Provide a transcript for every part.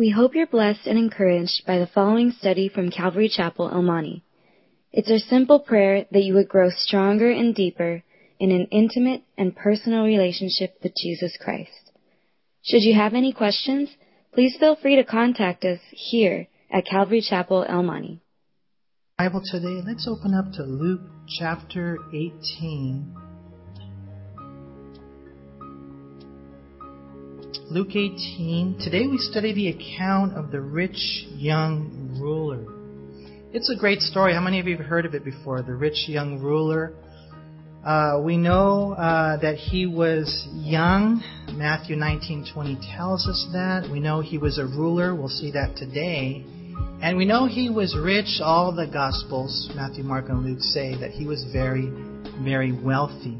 We hope you're blessed and encouraged by the following study from Calvary Chapel, El Monte. It's our simple prayer that you would grow stronger and deeper in an intimate and personal relationship with Jesus Christ. Should you have any questions, please feel free to contact us here at Calvary Chapel, El Monte. Bible today, let's open up to Luke chapter 18. Luke 18. Today we study the account of the rich young ruler. It's a great story. How many of you have heard of it before? The rich young ruler. Uh, we know uh, that he was young. Matthew 19:20 tells us that. We know he was a ruler. We'll see that today. And we know he was rich. All the Gospels, Matthew, Mark, and Luke, say that he was very, very wealthy.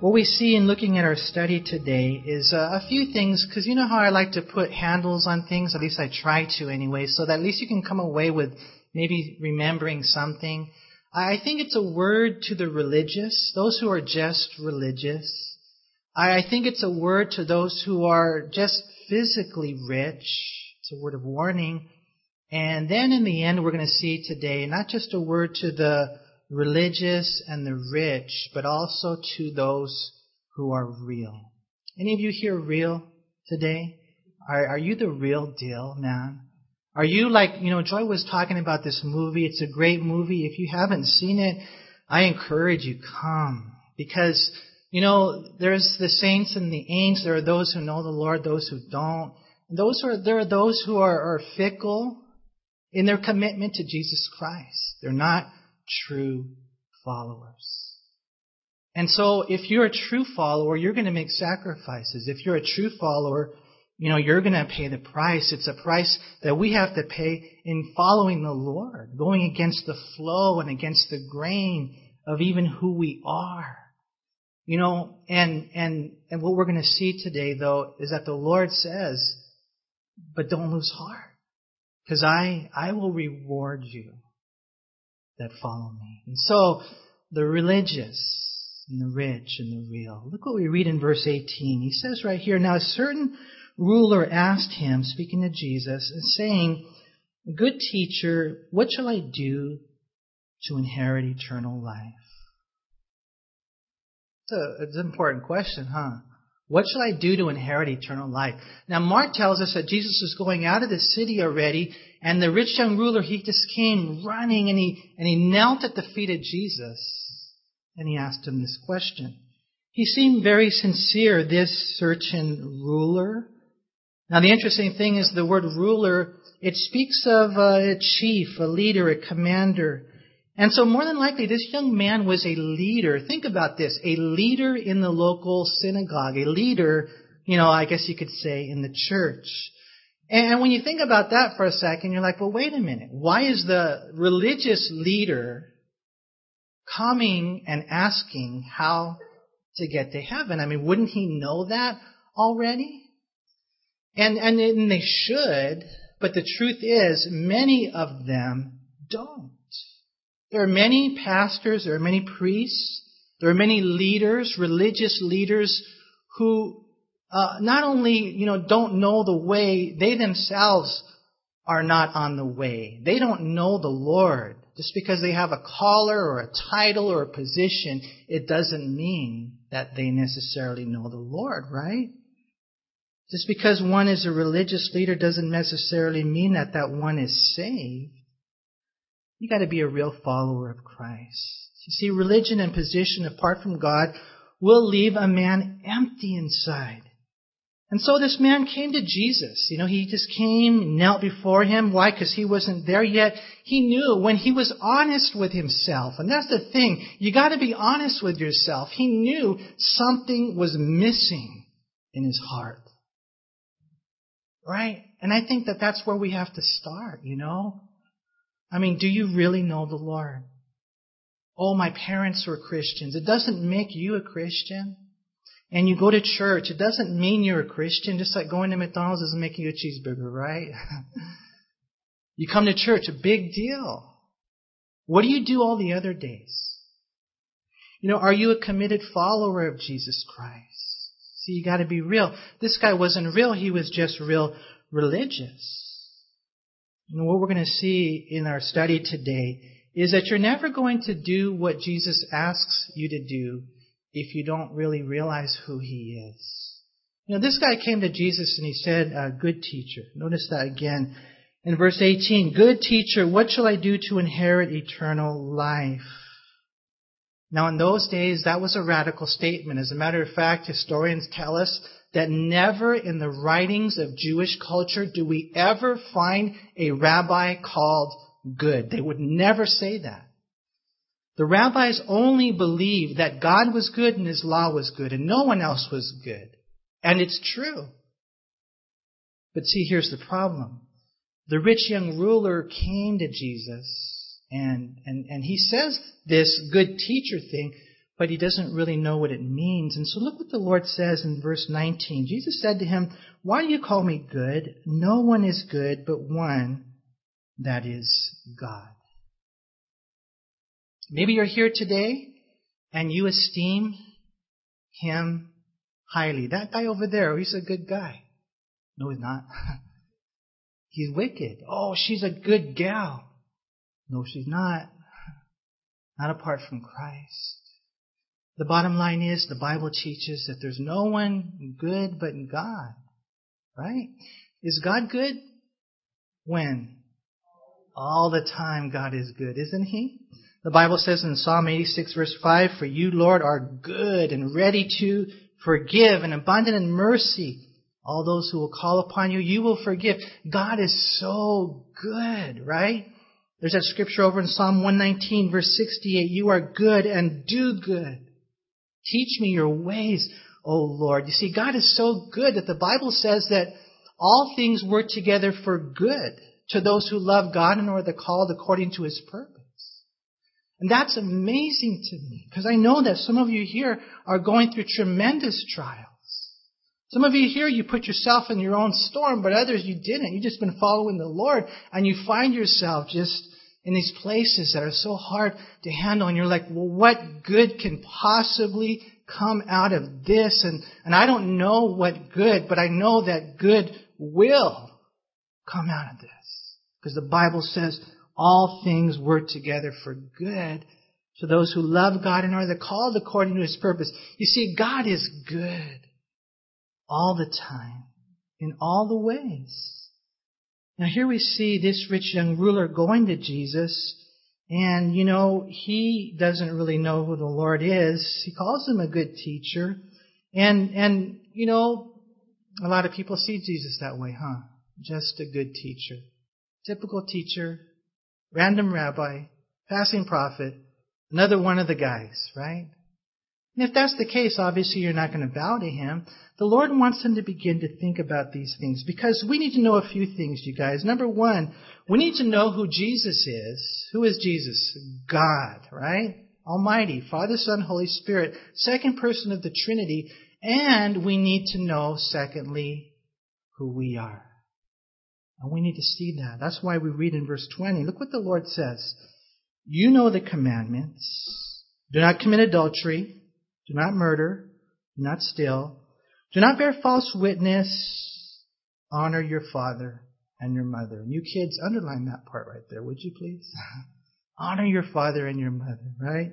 What we see in looking at our study today is uh, a few things, because you know how I like to put handles on things, at least I try to anyway, so that at least you can come away with maybe remembering something. I think it's a word to the religious, those who are just religious. I think it's a word to those who are just physically rich. It's a word of warning. And then in the end, we're going to see today not just a word to the religious and the rich, but also to those who are real. Any of you here real today? Are, are you the real deal, man? Are you like, you know, Joy was talking about this movie. It's a great movie. If you haven't seen it, I encourage you, come. Because, you know, there's the saints and the ain'ts. There are those who know the Lord, those who don't. Those are, there are those who are, are fickle in their commitment to Jesus Christ. They're not true followers. And so if you're a true follower, you're going to make sacrifices. If you're a true follower, you know, you're going to pay the price. It's a price that we have to pay in following the Lord, going against the flow and against the grain of even who we are. You know, and, and, and what we're going to see today though is that the Lord says, but don't lose heart. Cause I, I will reward you that follow me. And so, the religious and the rich and the real. Look what we read in verse 18. He says right here, Now a certain ruler asked him, speaking to Jesus, and saying, Good teacher, what shall I do to inherit eternal life? It's, a, it's an important question, huh? What shall I do to inherit eternal life? Now, Mark tells us that Jesus was going out of the city already, and the rich young ruler, he just came running and he, and he knelt at the feet of Jesus, and he asked him this question. He seemed very sincere, this certain ruler. Now, the interesting thing is the word ruler, it speaks of a chief, a leader, a commander. And so more than likely, this young man was a leader. Think about this. A leader in the local synagogue. A leader, you know, I guess you could say in the church. And when you think about that for a second, you're like, well, wait a minute. Why is the religious leader coming and asking how to get to heaven? I mean, wouldn't he know that already? And, and, they should, but the truth is, many of them don't. There are many pastors, there are many priests, there are many leaders, religious leaders, who uh, not only you know don't know the way, they themselves are not on the way. They don't know the Lord. Just because they have a collar or a title or a position, it doesn't mean that they necessarily know the Lord, right? Just because one is a religious leader doesn't necessarily mean that that one is saved. You got to be a real follower of Christ. You see, religion and position apart from God will leave a man empty inside. And so this man came to Jesus. You know, he just came, knelt before him. Why? Because he wasn't there yet. He knew when he was honest with himself. And that's the thing. You gotta be honest with yourself. He knew something was missing in his heart. Right? And I think that that's where we have to start, you know? I mean, do you really know the Lord? Oh, my parents were Christians. It doesn't make you a Christian. And you go to church. It doesn't mean you're a Christian. Just like going to McDonald's doesn't make you a cheeseburger, right? you come to church, a big deal. What do you do all the other days? You know, are you a committed follower of Jesus Christ? See, you gotta be real. This guy wasn't real, he was just real religious. And what we're going to see in our study today is that you're never going to do what Jesus asks you to do if you don't really realize who he is. You know, this guy came to Jesus and he said, good teacher. Notice that again in verse 18. Good teacher, what shall I do to inherit eternal life? Now in those days, that was a radical statement. As a matter of fact, historians tell us that never in the writings of Jewish culture do we ever find a rabbi called good. They would never say that. The rabbis only believed that God was good and His law was good and no one else was good. And it's true. But see, here's the problem. The rich young ruler came to Jesus and, and, and he says this good teacher thing, but he doesn't really know what it means. And so look what the Lord says in verse 19. Jesus said to him, Why do you call me good? No one is good but one, that is God. Maybe you're here today and you esteem him highly. That guy over there, he's a good guy. No, he's not. he's wicked. Oh, she's a good gal. No, she's not. Not apart from Christ. The bottom line is the Bible teaches that there's no one good but God. Right? Is God good? When? All the time God is good, isn't He? The Bible says in Psalm 86 verse 5, For you, Lord, are good and ready to forgive and abundant in mercy. All those who will call upon you, you will forgive. God is so good, right? There's that scripture over in Psalm 119 verse 68, You are good and do good. Teach me your ways, O Lord. You see, God is so good that the Bible says that all things work together for good to those who love God and are the called according to his purpose. And that's amazing to me because I know that some of you here are going through tremendous trials. Some of you here, you put yourself in your own storm, but others you didn't. You've just been following the Lord and you find yourself just in these places that are so hard to handle and you're like, well, what good can possibly come out of this? And, and I don't know what good, but I know that good will come out of this. Because the Bible says all things work together for good to those who love God and are the called according to his purpose. You see, God is good all the time, in all the ways. Now here we see this rich young ruler going to Jesus, and you know, he doesn't really know who the Lord is. He calls him a good teacher. And, and, you know, a lot of people see Jesus that way, huh? Just a good teacher. Typical teacher, random rabbi, passing prophet, another one of the guys, right? And if that's the case, obviously you're not going to bow to him. The Lord wants them to begin to think about these things because we need to know a few things, you guys. Number one, we need to know who Jesus is. Who is Jesus? God, right? Almighty, Father, Son, Holy Spirit, second person of the Trinity. And we need to know, secondly, who we are. And we need to see that. That's why we read in verse 20. Look what the Lord says. You know the commandments. Do not commit adultery. Do not murder. Do not steal. Do not bear false witness. Honor your father and your mother. And you kids, underline that part right there, would you please? Honor your father and your mother, right?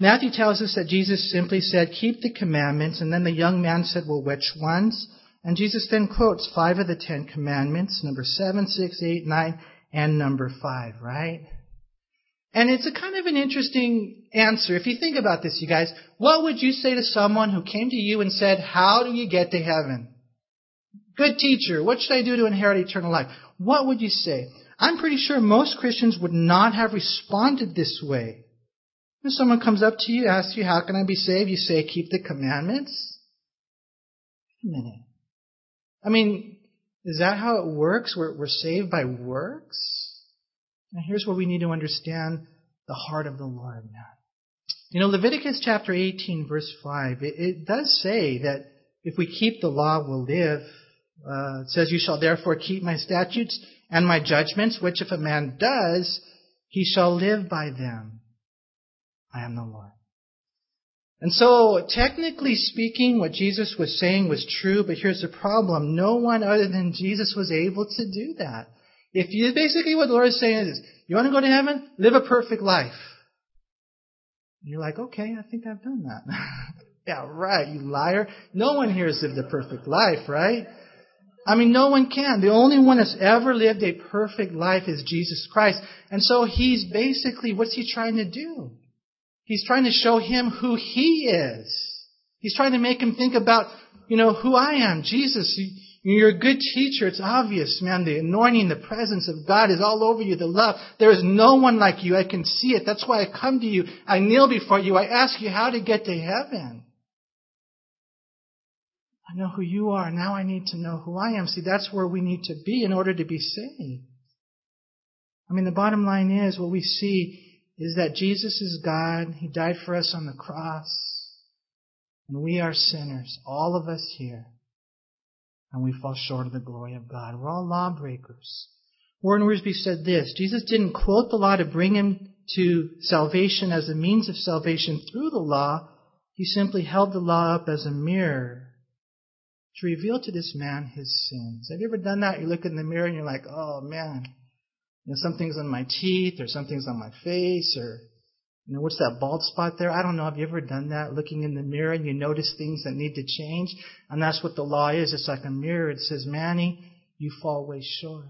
Matthew tells us that Jesus simply said, keep the commandments. And then the young man said, well, which ones? And Jesus then quotes five of the ten commandments, number seven, six, eight, nine, and number five, right? And it's a kind of an interesting answer. If you think about this, you guys, what would you say to someone who came to you and said, How do you get to heaven? Good teacher, what should I do to inherit eternal life? What would you say? I'm pretty sure most Christians would not have responded this way. If someone comes up to you, asks you, How can I be saved? You say, Keep the commandments. Wait a minute. I mean, is that how it works? We're, we're saved by works? Now here's where we need to understand the heart of the Lord now. You know, Leviticus chapter 18 verse 5, it, it does say that if we keep the law, we'll live. Uh, it says, you shall therefore keep my statutes and my judgments, which if a man does, he shall live by them. I am the Lord. And so, technically speaking, what Jesus was saying was true, but here's the problem. No one other than Jesus was able to do that. If you, basically what the Lord is saying is, you want to go to heaven? Live a perfect life. And you're like, okay, I think I've done that. yeah, right, you liar. No one here has lived a perfect life, right? I mean, no one can. The only one that's ever lived a perfect life is Jesus Christ. And so he's basically, what's he trying to do? He's trying to show him who he is. He's trying to make him think about, you know, who I am. Jesus, you're a good teacher. It's obvious, man. The anointing, the presence of God is all over you. The love. There is no one like you. I can see it. That's why I come to you. I kneel before you. I ask you how to get to heaven. I know who you are. Now I need to know who I am. See, that's where we need to be in order to be saved. I mean, the bottom line is what we see is that Jesus is God. He died for us on the cross. And we are sinners, all of us here. And we fall short of the glory of God. We're all lawbreakers. Warren Wiersbe said this Jesus didn't quote the law to bring him to salvation as a means of salvation through the law. He simply held the law up as a mirror to reveal to this man his sins. Have you ever done that? You look in the mirror and you're like, oh man, you know, something's on my teeth or something's on my face or, you know, what's that bald spot there? I don't know. Have you ever done that? Looking in the mirror and you notice things that need to change? And that's what the law is. It's like a mirror. It says, Manny, you fall way short.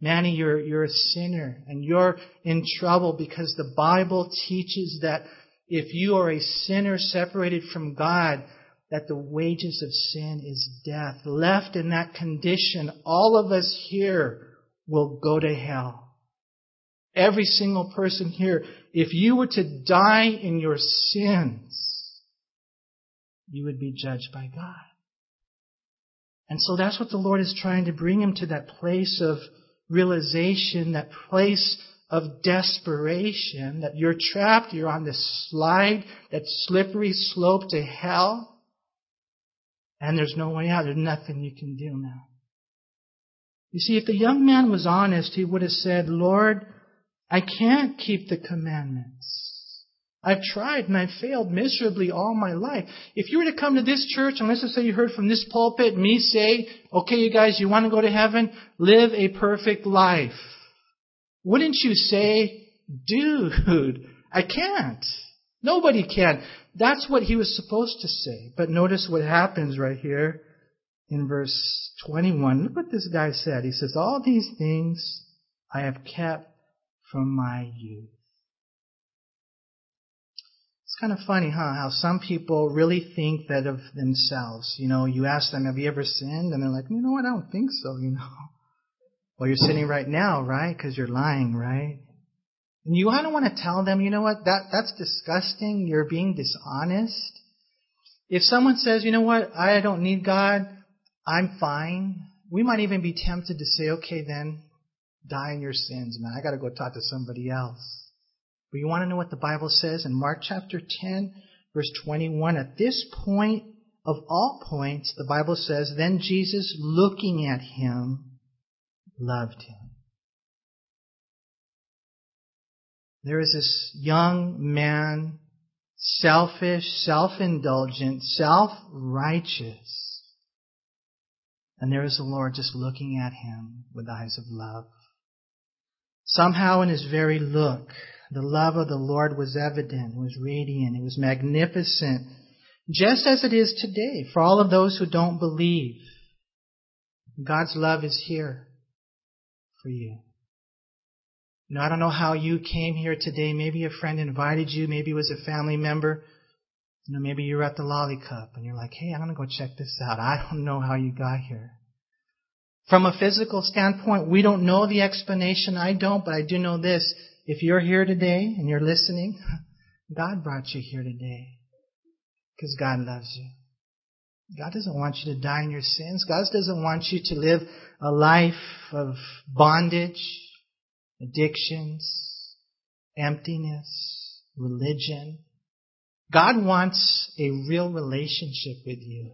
Manny, you're, you're a sinner and you're in trouble because the Bible teaches that if you are a sinner separated from God, that the wages of sin is death. Left in that condition, all of us here will go to hell. Every single person here, if you were to die in your sins, you would be judged by God. And so that's what the Lord is trying to bring him to that place of realization, that place of desperation, that you're trapped, you're on this slide, that slippery slope to hell, and there's no way out. There's nothing you can do now. You see, if the young man was honest, he would have said, Lord, I can't keep the commandments. I've tried and I've failed miserably all my life. If you were to come to this church, and let's just say you heard from this pulpit me say, okay, you guys, you want to go to heaven? Live a perfect life. Wouldn't you say, dude, I can't. Nobody can. That's what he was supposed to say. But notice what happens right here in verse 21. Look what this guy said. He says, All these things I have kept from my youth. It's kind of funny, huh? How some people really think that of themselves. You know, you ask them, Have you ever sinned? And they're like, You know what? I don't think so, you know. Well, you're sinning right now, right? Because you're lying, right? And you kind of want to tell them, you know what? That, that's disgusting. You're being dishonest. If someone says, you know what? I don't need God. I'm fine. We might even be tempted to say, okay, then die in your sins, man. I got to go talk to somebody else. But you want to know what the Bible says in Mark chapter 10, verse 21? At this point of all points, the Bible says, then Jesus, looking at him, loved him. There is this young man, selfish, self-indulgent, self-righteous and there is the Lord just looking at him with eyes of love. Somehow in his very look, the love of the Lord was evident, was radiant, it was magnificent, just as it is today for all of those who don't believe. God's love is here for you. You know, I don't know how you came here today. Maybe a friend invited you. Maybe it was a family member. You know, maybe you're at the Lolly Cup and you're like, hey, I'm going to go check this out. I don't know how you got here. From a physical standpoint, we don't know the explanation. I don't, but I do know this. If you're here today and you're listening, God brought you here today because God loves you. God doesn't want you to die in your sins. God doesn't want you to live a life of bondage, addictions, emptiness, religion. God wants a real relationship with you.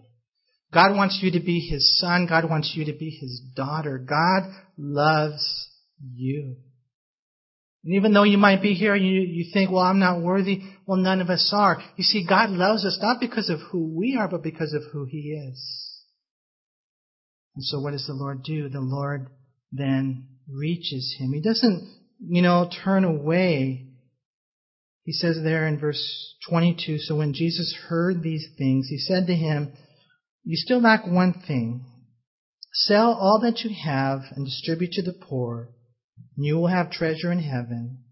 God wants you to be His son. God wants you to be His daughter. God loves you. And even though you might be here and you, you think, well, I'm not worthy, well, none of us are. You see, God loves us not because of who we are, but because of who He is. And so what does the Lord do? The Lord then reaches him. He doesn't, you know, turn away. He says there in verse 22, so when Jesus heard these things, he said to him, you still lack one thing. Sell all that you have and distribute to the poor, and you will have treasure in heaven.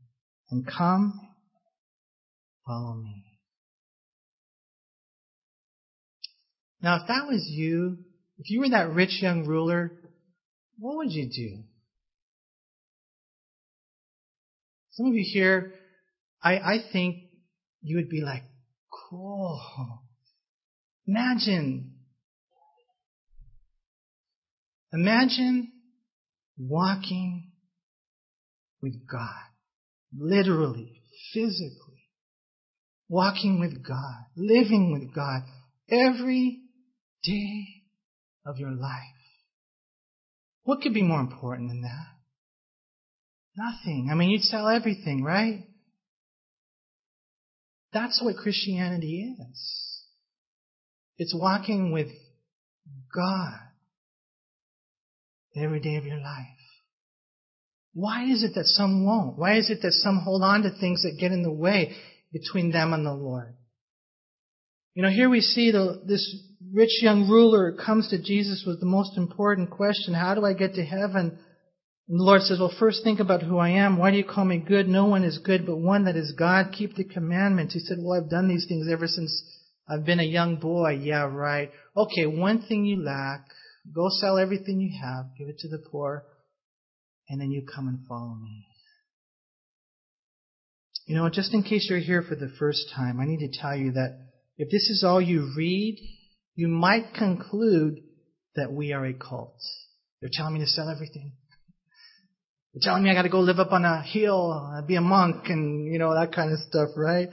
And come, follow me. Now, if that was you, if you were that rich young ruler, what would you do? Some of you here, I, I think you would be like, cool. Imagine. Imagine walking with God. Literally, physically. Walking with God. Living with God. Every day of your life. What could be more important than that? Nothing. I mean, you'd sell everything, right? That's what Christianity is. It's walking with God every day of your life. Why is it that some won't? Why is it that some hold on to things that get in the way between them and the Lord? You know, here we see the, this rich young ruler comes to Jesus with the most important question, how do I get to heaven? And the Lord says, well, first think about who I am. Why do you call me good? No one is good but one that is God. Keep the commandments. He said, well, I've done these things ever since I've been a young boy. Yeah, right. Okay, one thing you lack. Go sell everything you have. Give it to the poor. And then you come and follow me. You know, just in case you're here for the first time, I need to tell you that if this is all you read, you might conclude that we are a cult. They're telling me to sell everything. They're telling me I gotta go live up on a hill, uh, be a monk and, you know, that kind of stuff, right?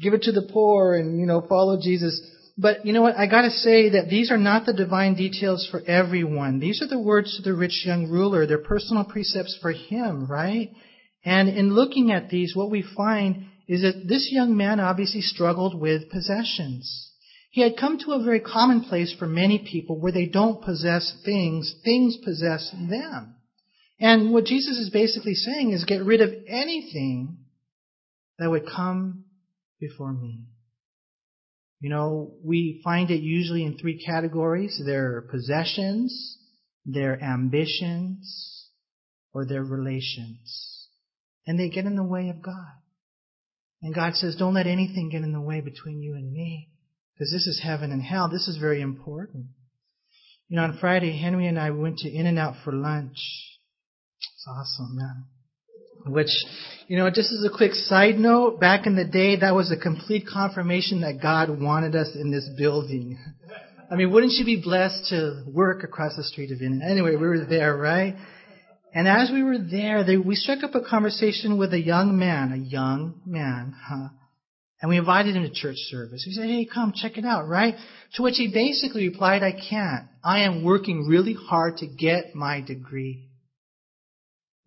Give it to the poor and, you know, follow Jesus. But you know what? I gotta say that these are not the divine details for everyone. These are the words to the rich young ruler. They're personal precepts for him, right? And in looking at these, what we find is that this young man obviously struggled with possessions. He had come to a very common place for many people where they don't possess things, things possess them. And what Jesus is basically saying is get rid of anything that would come before me. You know, we find it usually in three categories. Their possessions, their ambitions, or their relations. And they get in the way of God. And God says, don't let anything get in the way between you and me. Because this is heaven and hell. This is very important. You know, on Friday, Henry and I went to In-N-Out for lunch. It's awesome, man. Which, you know, just as a quick side note, back in the day, that was a complete confirmation that God wanted us in this building. I mean, wouldn't you be blessed to work across the street of In? Anyway, we were there, right? And as we were there, they, we struck up a conversation with a young man, a young man, huh? And we invited him to church service. He said, hey, come, check it out, right? To which he basically replied, I can't. I am working really hard to get my degree.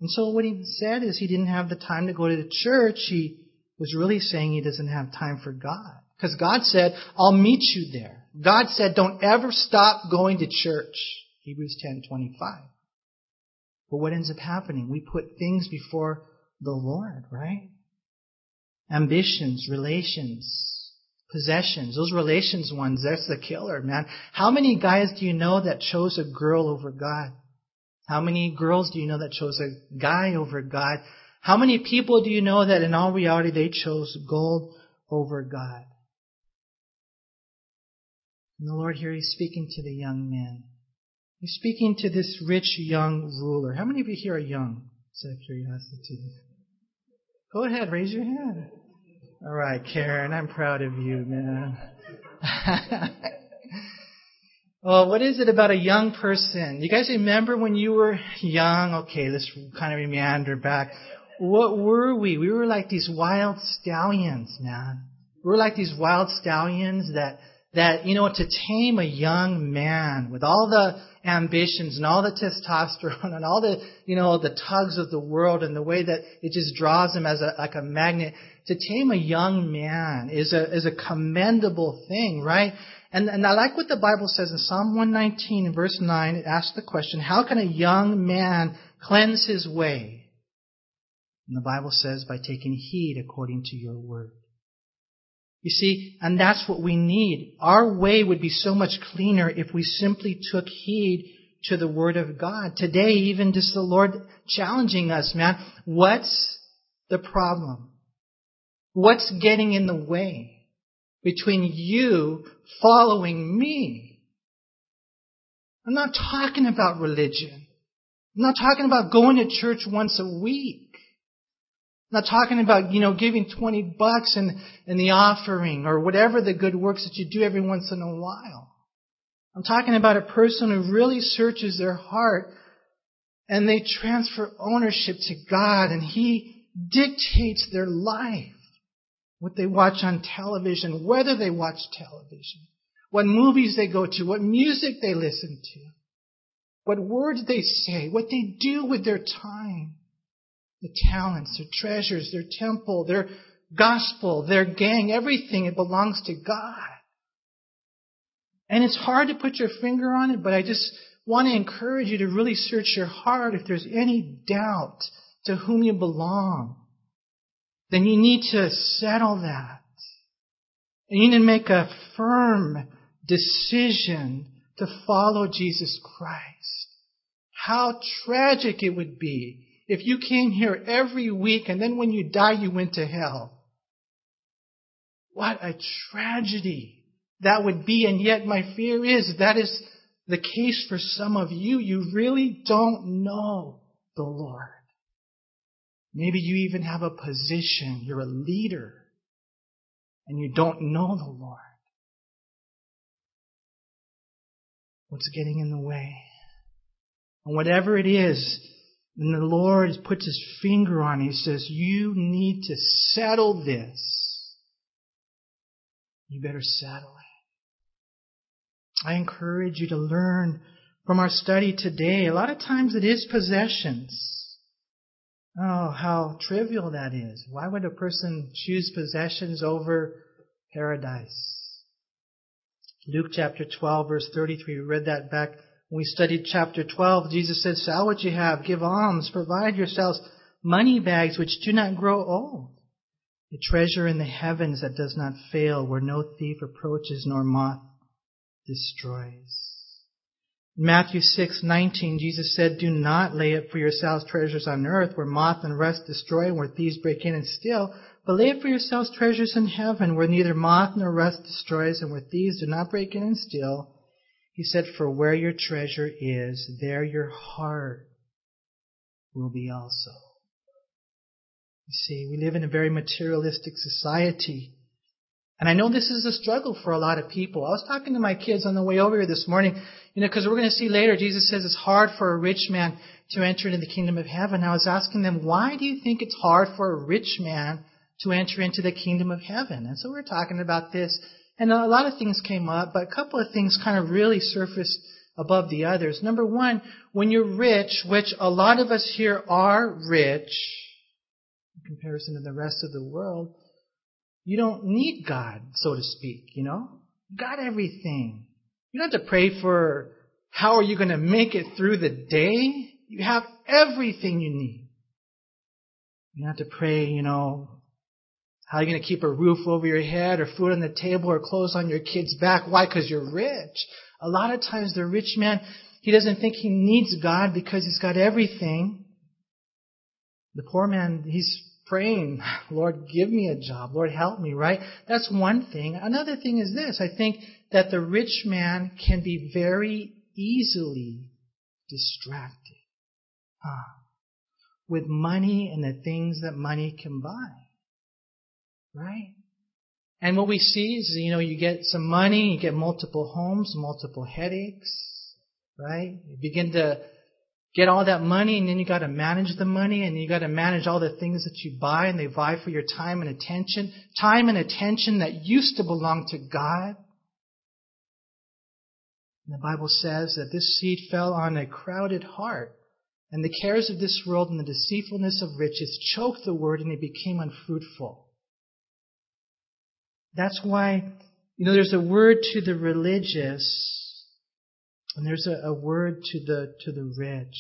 And so what he said is he didn't have the time to go to the church. He was really saying he doesn't have time for God. Because God said, I'll meet you there. God said, don't ever stop going to church. Hebrews 10:25. But what ends up happening? We put things before the Lord, right? ambitions, relations, possessions. Those relations ones, that's the killer, man. How many guys do you know that chose a girl over God? How many girls do you know that chose a guy over God? How many people do you know that in all reality they chose gold over God? And the Lord here, He's speaking to the young man. He's speaking to this rich young ruler. How many of you here are young? It's a curiosity. Go ahead, raise your hand. All right, Karen, I'm proud of you, man. well, what is it about a young person? You guys remember when you were young? Okay, let's kind of meander back. What were we? We were like these wild stallions, man. We were like these wild stallions that that, you know, to tame a young man with all the ambitions and all the testosterone and all the, you know, the tugs of the world and the way that it just draws him as a, like a magnet, to tame a young man is a, is a commendable thing, right? And, and I like what the Bible says in Psalm 119 verse 9. It asks the question, how can a young man cleanse his way? And the Bible says, by taking heed according to your word. You see, and that's what we need. Our way would be so much cleaner if we simply took heed to the Word of God. Today, even just the Lord challenging us, man. What's the problem? What's getting in the way between you following me? I'm not talking about religion. I'm not talking about going to church once a week. I'm not talking about, you know, giving 20 bucks in, in the offering or whatever the good works that you do every once in a while. I'm talking about a person who really searches their heart and they transfer ownership to God and He dictates their life. What they watch on television, whether they watch television, what movies they go to, what music they listen to, what words they say, what they do with their time their talents, their treasures, their temple, their gospel, their gang, everything, it belongs to God. And it's hard to put your finger on it, but I just want to encourage you to really search your heart if there's any doubt to whom you belong. Then you need to settle that. And you need to make a firm decision to follow Jesus Christ. How tragic it would be if you came here every week and then when you die you went to hell. What a tragedy that would be. And yet my fear is that is the case for some of you. You really don't know the Lord. Maybe you even have a position. You're a leader and you don't know the Lord. What's getting in the way? And whatever it is, and the Lord puts his finger on it. He says, You need to settle this. You better settle it. I encourage you to learn from our study today. A lot of times it is possessions. Oh, how trivial that is. Why would a person choose possessions over paradise? Luke chapter 12 verse 33, we read that back when we studied chapter 12, Jesus said, Sell what you have, give alms, provide yourselves money bags which do not grow old, a treasure in the heavens that does not fail, where no thief approaches nor moth destroys. Matthew 6:19, Jesus said, "Do not lay up for yourselves treasures on earth, where moth and rust destroy, and where thieves break in and steal, but lay up for yourselves treasures in heaven, where neither moth nor rust destroys, and where thieves do not break in and steal." He said, For where your treasure is, there your heart will be also. You see, we live in a very materialistic society. And I know this is a struggle for a lot of people. I was talking to my kids on the way over here this morning, you know, because we're going to see later, Jesus says it's hard for a rich man to enter into the kingdom of heaven. I was asking them, why do you think it's hard for a rich man to enter into the kingdom of heaven? And so we we're talking about this and a lot of things came up, but a couple of things kind of really surfaced above the others. Number one, when you're rich, which a lot of us here are rich, in comparison to the rest of the world, you don't need God, so to speak, you know? You got everything. You don't have to pray for how are you going to make it through the day. You have everything you need. You don't have to pray, you know, how are you going to keep a roof over your head or food on the table or clothes on your kid's back? Why? Because you're rich. A lot of times the rich man, he doesn't think he needs God because he's got everything. The poor man, he's praying, Lord, give me a job. Lord, help me, right? That's one thing. Another thing is this. I think that the rich man can be very easily distracted huh, with money and the things that money can buy. Right? And what we see is, you know, you get some money, you get multiple homes, multiple headaches, right? You begin to get all that money and then you got to manage the money and you got to manage all the things that you buy and they vie for your time and attention. Time and attention that used to belong to God And the Bible says that this seed fell on a crowded heart, and the cares of this world and the deceitfulness of riches choked the word, and it became unfruitful. That's why, you know, there's a word to the religious, and there's a, a word to the to the rich.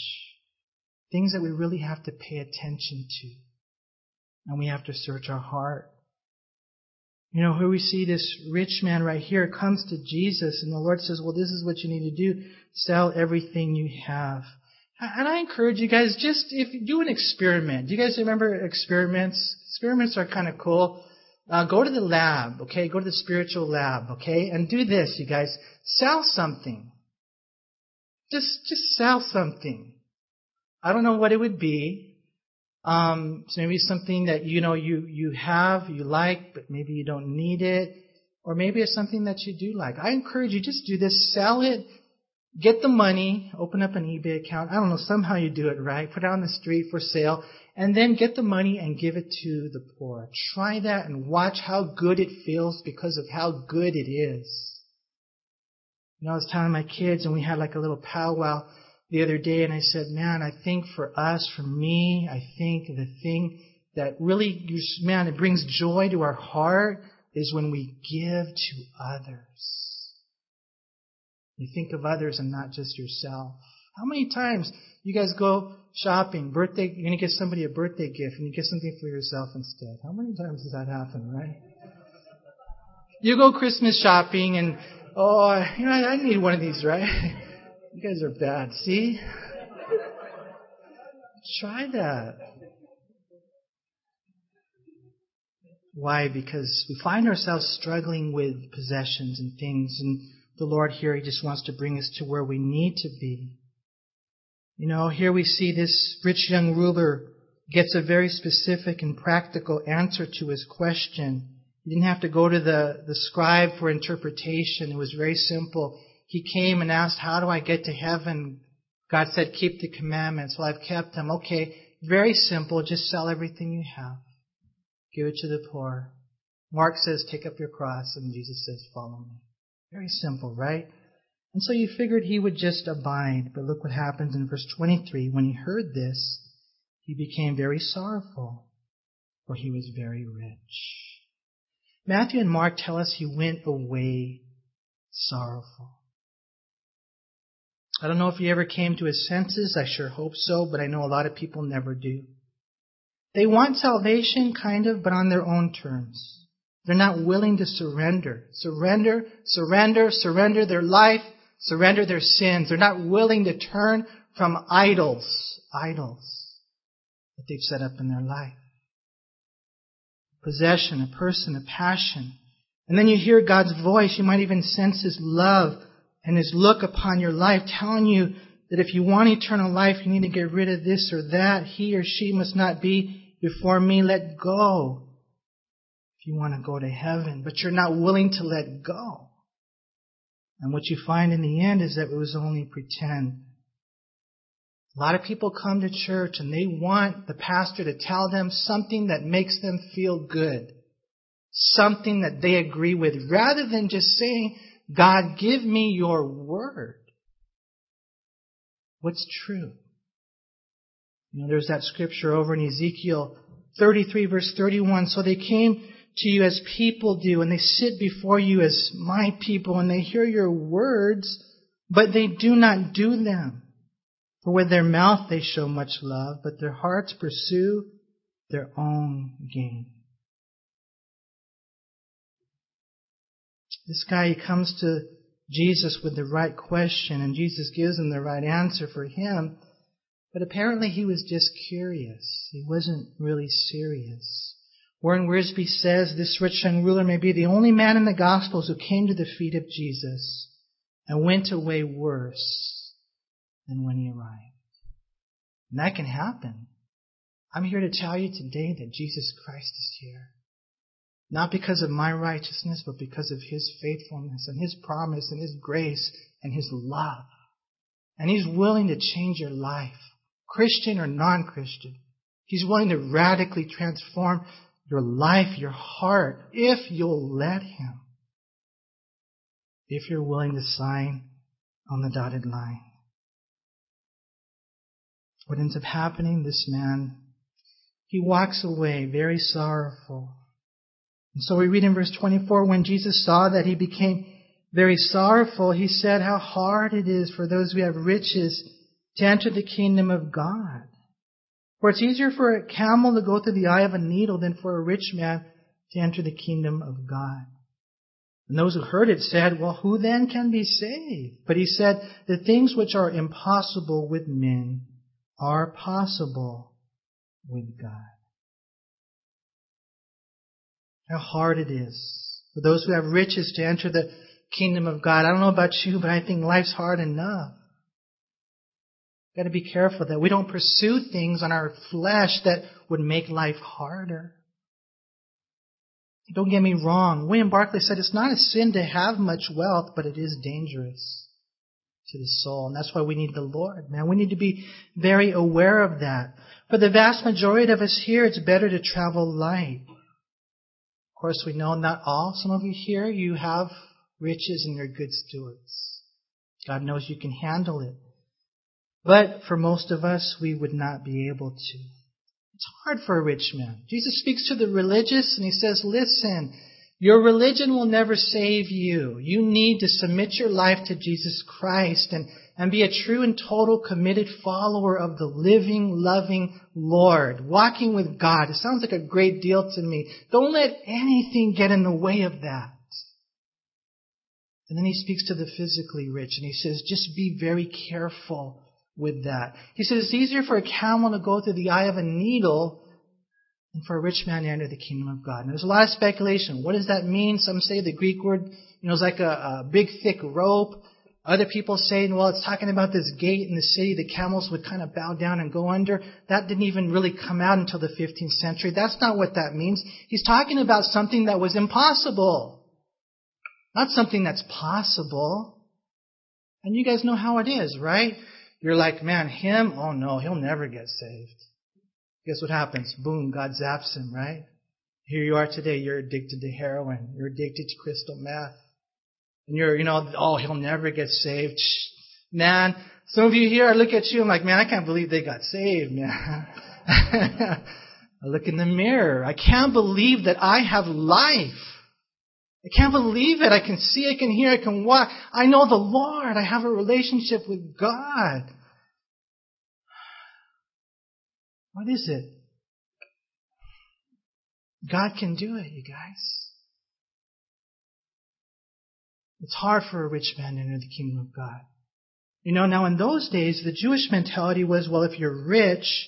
Things that we really have to pay attention to. And we have to search our heart. You know, here we see this rich man right here comes to Jesus and the Lord says, well, this is what you need to do. Sell everything you have. And I encourage you guys, just if you do an experiment. Do you guys remember experiments? Experiments are kind of cool. Uh, go to the lab, okay? Go to the spiritual lab, okay? And do this, you guys. Sell something. Just, just sell something. I don't know what it would be. Um, so maybe something that you know you you have, you like, but maybe you don't need it, or maybe it's something that you do like. I encourage you just do this, sell it, get the money, open up an eBay account. I don't know, somehow you do it right. Put it on the street for sale, and then get the money and give it to the poor. Try that and watch how good it feels because of how good it is. Know, I was telling my kids, and we had like a little powwow the other day and I said, man, I think for us, for me, I think the thing that really, man, it brings joy to our heart is when we give to others. You think of others and not just yourself. How many times you guys go shopping, birthday, you're going to get somebody a birthday gift and you get something for yourself instead? How many times does that happen, right? You go Christmas shopping and, oh, you know, I need one of these, right? You guys are bad. See? Try that. Why? Because we find ourselves struggling with possessions and things, and the Lord here, He just wants to bring us to where we need to be. You know, here we see this rich young ruler gets a very specific and practical answer to his question. He didn't have to go to the, the scribe for interpretation. It was very simple. He came and asked, How do I get to heaven? God said, Keep the commandments. Well, I've kept them. Okay, very simple. Just sell everything you have, give it to the poor. Mark says, Take up your cross, and Jesus says, Follow me. Very simple, right? And so you figured he would just abide. But look what happens in verse 23. When he heard this, he became very sorrowful, for he was very rich. Matthew and Mark tell us he went away sorrowful. I don't know if he ever came to his senses. I sure hope so, but I know a lot of people never do. They want salvation, kind of, but on their own terms. They're not willing to surrender. Surrender, surrender, surrender their life, surrender their sins. They're not willing to turn from idols, idols that they've set up in their life. Possession, a person, a passion. And then you hear God's voice. You might even sense His love and his look upon your life telling you that if you want eternal life, you need to get rid of this or that. He or she must not be before me. Let go. If you want to go to heaven, but you're not willing to let go. And what you find in the end is that it was only pretend. A lot of people come to church and they want the pastor to tell them something that makes them feel good. Something that they agree with rather than just saying, God, give me your word. What's true? You know, there's that scripture over in Ezekiel 33 verse 31. So they came to you as people do, and they sit before you as my people, and they hear your words, but they do not do them. For with their mouth they show much love, but their hearts pursue their own gain. This guy, he comes to Jesus with the right question, and Jesus gives him the right answer for him. But apparently he was just curious. He wasn't really serious. Warren Wiersbe says this rich young ruler may be the only man in the Gospels who came to the feet of Jesus and went away worse than when he arrived. And that can happen. I'm here to tell you today that Jesus Christ is here. Not because of my righteousness, but because of His faithfulness and His promise and His grace and His love. And He's willing to change your life, Christian or non-Christian. He's willing to radically transform your life, your heart, if you'll let Him. If you're willing to sign on the dotted line. What ends up happening? This man, he walks away very sorrowful. And so we read in verse 24, when Jesus saw that he became very sorrowful, he said how hard it is for those who have riches to enter the kingdom of God. For it's easier for a camel to go through the eye of a needle than for a rich man to enter the kingdom of God. And those who heard it said, Well, who then can be saved? But he said, The things which are impossible with men are possible with God. How hard it is for those who have riches to enter the kingdom of God. I don't know about you, but I think life's hard enough. Got to be careful that we don't pursue things on our flesh that would make life harder. Don't get me wrong. William Barclay said it's not a sin to have much wealth, but it is dangerous to the soul. And that's why we need the Lord, man. We need to be very aware of that. For the vast majority of us here, it's better to travel light. Of course, we know not all. Some of you here, you have riches and you're good stewards. God knows you can handle it. But for most of us, we would not be able to. It's hard for a rich man. Jesus speaks to the religious and he says, listen, your religion will never save you. You need to submit your life to Jesus Christ and, and be a true and total committed follower of the living, loving Lord, walking with God. It sounds like a great deal to me. Don't let anything get in the way of that. And then he speaks to the physically rich and he says, just be very careful with that. He says it's easier for a camel to go through the eye of a needle than for a rich man to enter the kingdom of God. And there's a lot of speculation. What does that mean? Some say the Greek word, you know, is like a, a big thick rope. Other people say, well, it's talking about this gate in the city the camels would kind of bow down and go under. That didn't even really come out until the 15th century. That's not what that means. He's talking about something that was impossible. Not something that's possible. And you guys know how it is, right? You're like, man, him? Oh no, he'll never get saved. Guess what happens? Boom, God zaps him, right? Here you are today, you're addicted to heroin. You're addicted to crystal meth. And you're, you know, oh, he'll never get saved. Shh. Man, some of you here, I look at you, I'm like, man, I can't believe they got saved, man. I look in the mirror. I can't believe that I have life. I can't believe it. I can see, I can hear, I can walk. I know the Lord. I have a relationship with God. What is it? God can do it, you guys. It's hard for a rich man to enter the kingdom of God. You know, now in those days, the Jewish mentality was, well, if you're rich,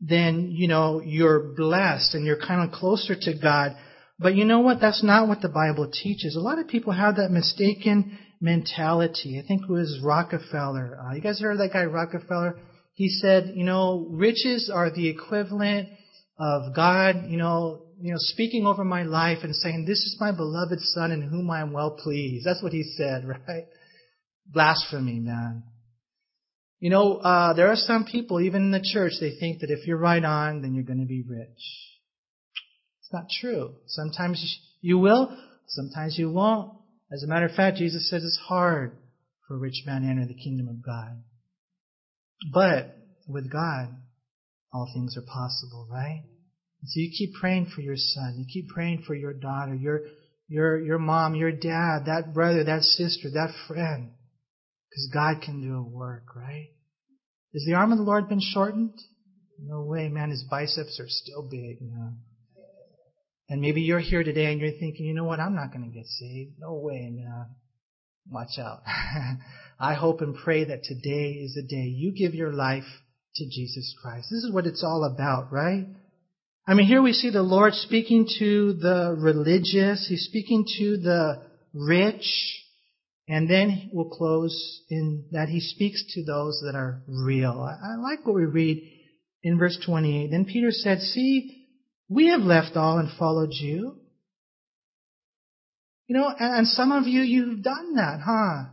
then, you know, you're blessed and you're kind of closer to God. But you know what? That's not what the Bible teaches. A lot of people have that mistaken mentality. I think it was Rockefeller. Uh, you guys heard of that guy Rockefeller? He said, you know, riches are the equivalent of God, you know, you know, speaking over my life and saying, "This is my beloved son in whom I am well pleased." That's what he said, right? Blasphemy, man. You know, uh, there are some people, even in the church, they think that if you're right on, then you're going to be rich. It's not true. Sometimes you will, sometimes you won't. As a matter of fact, Jesus says it's hard for a rich man to enter the kingdom of God. But with God, all things are possible, right? And so you keep praying for your son. You keep praying for your daughter, your, your, your mom, your dad, that brother, that sister, that friend. Because God can do a work, right? Has the arm of the Lord been shortened? No way, man. His biceps are still big, man. And maybe you're here today and you're thinking, you know what, I'm not going to get saved. No way, man. Watch out. I hope and pray that today is the day you give your life to Jesus Christ. This is what it's all about, right? I mean, here we see the Lord speaking to the religious. He's speaking to the rich. And then we'll close in that he speaks to those that are real. I, like what we read in verse 28. Then Peter said, see, we have left all and followed you. You know, and some of you, you've done that, huh?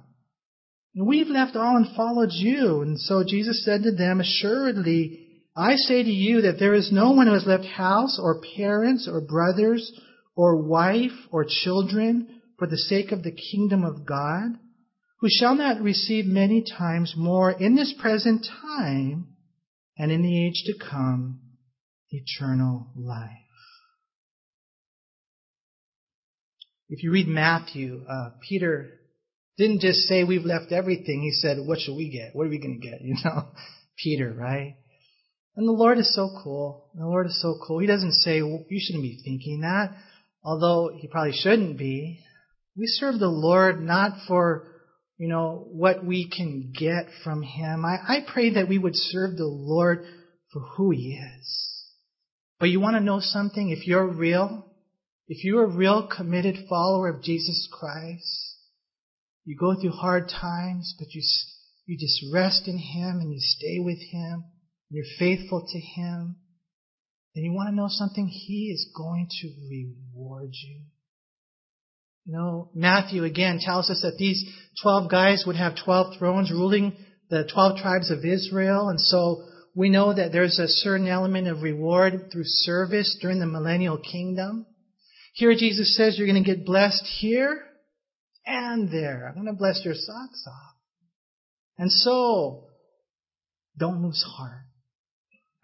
We've left all and followed you. And so Jesus said to them, Assuredly, I say to you that there is no one who has left house or parents or brothers or wife or children for the sake of the kingdom of God who shall not receive many times more in this present time and in the age to come eternal life. If you read Matthew, uh, Peter didn't just say we've left everything. He said, what should we get? What are we going to get? You know, Peter, right? And the Lord is so cool. The Lord is so cool. He doesn't say, well, you shouldn't be thinking that, although he probably shouldn't be. We serve the Lord not for, you know, what we can get from Him. I, I pray that we would serve the Lord for who He is. But you want to know something? If you're real, if you're a real committed follower of Jesus Christ, you go through hard times, but you, you just rest in Him and you stay with Him and you're faithful to Him, then you want to know something? He is going to reward you. You know, Matthew again tells us that these 12 guys would have 12 thrones ruling the 12 tribes of Israel. And so we know that there's a certain element of reward through service during the millennial kingdom. Here Jesus says you're going to get blessed here and there. I'm going to bless your socks off. And so, don't lose heart.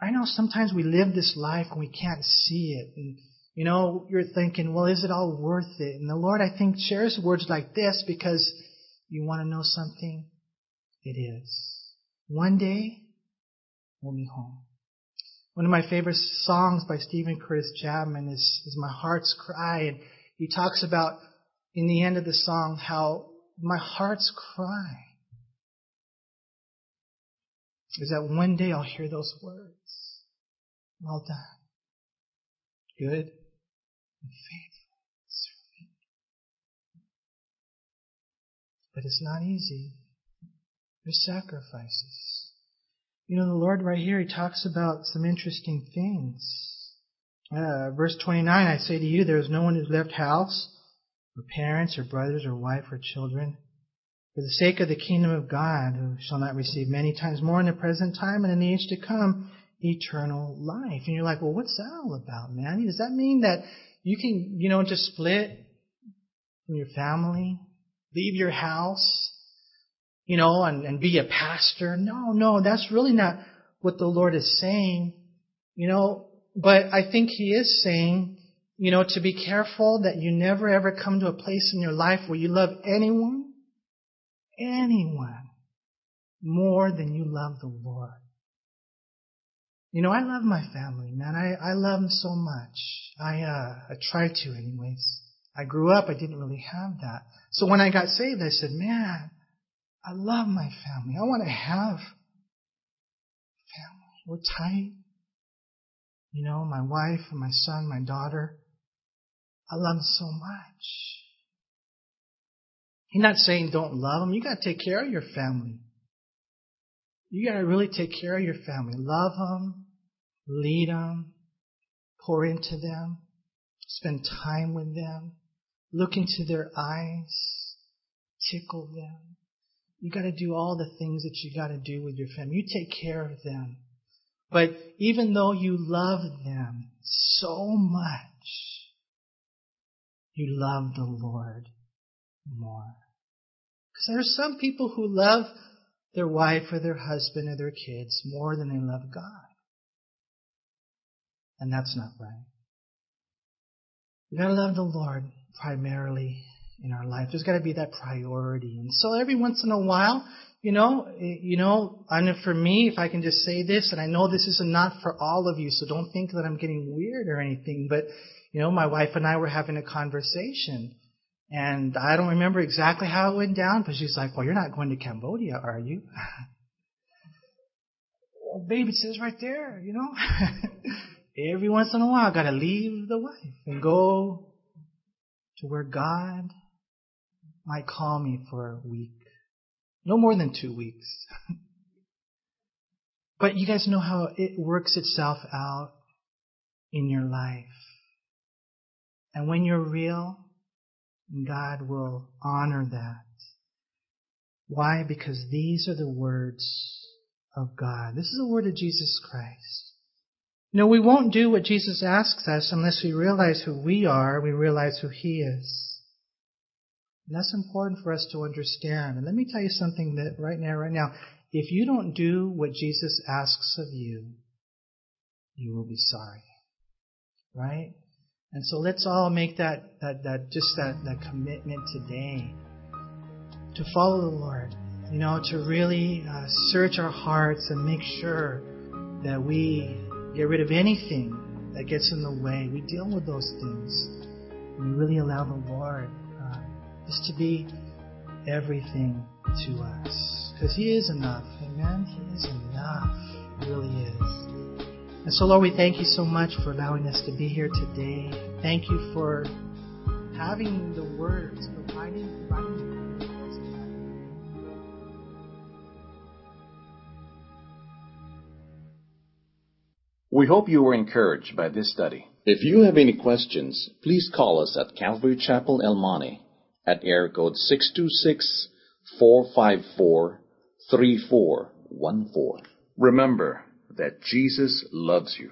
I know sometimes we live this life and we can't see it. And, you know, you're thinking, well, is it all worth it? And the Lord, I think, shares words like this because you want to know something? It is. One day, we'll be home. One of my favorite songs by Steven Curtis Chapman is, is My Heart's Cry. And he talks about, in the end of the song, how my heart's cry is that one day I'll hear those words. Well done. Good and faithful servant. But it's not easy. There's sacrifices. You know, the Lord right here, He talks about some interesting things. Uh, verse 29, I say to you, there is no one who's left house, or parents, or brothers, or wife, or children, for the sake of the kingdom of God, who shall not receive many times more in the present time and in the age to come eternal life. And you're like, well, what's that all about, man? Does that mean that you can, you know, just split from your family, leave your house, you know, and, and be a pastor? No, no, that's really not what the Lord is saying, you know, but I think He is saying, you know, to be careful that you never ever come to a place in your life where you love anyone, anyone more than you love the Lord. You know, I love my family, man. I, I love them so much. I, uh, I try to anyways. I grew up, I didn't really have that. So when I got saved, I said, man, I love my family. I want to have family. We're tight. You know, my wife and my son, my daughter. I love them so much. He's not saying don't love them. You got to take care of your family. You got to really take care of your family. Love them, lead them, pour into them, spend time with them, look into their eyes, tickle them. You got to do all the things that you got to do with your family. You take care of them. But even though you love them so much, you love the Lord more. Because there are some people who love their wife or their husband or their kids more than they love God. And that's not right. We gotta love the Lord primarily in our life. There's gotta be that priority. And so every once in a while, you know, you know, and for me, if I can just say this, and I know this is not for all of you, so don't think that I'm getting weird or anything, but, you know, my wife and I were having a conversation. And I don't remember exactly how it went down, but she's like, well, you're not going to Cambodia, are you? well, babe, it says right there, you know. Every once in a while, I gotta leave the wife and go to where God might call me for a week. No more than two weeks. but you guys know how it works itself out in your life. And when you're real, God will honor that. Why? Because these are the words of God. This is the word of Jesus Christ. No, we won't do what Jesus asks us unless we realize who we are, we realize who He is. And that's important for us to understand. And let me tell you something that right now, right now, if you don't do what Jesus asks of you, you will be sorry. Right? And so let's all make that, that, that just that, that commitment today to follow the Lord. You know, to really uh, search our hearts and make sure that we get rid of anything that gets in the way. We deal with those things. We really allow the Lord uh, just to be everything to us. Because He is enough. Amen? He is enough. He really is. And so, Lord, we thank you so much for allowing us to be here today. Thank you for having the words, providing, providing We hope you were encouraged by this study. If you have any questions, please call us at Calvary Chapel El Monte at air code 626 454 3414. Remember that Jesus loves you.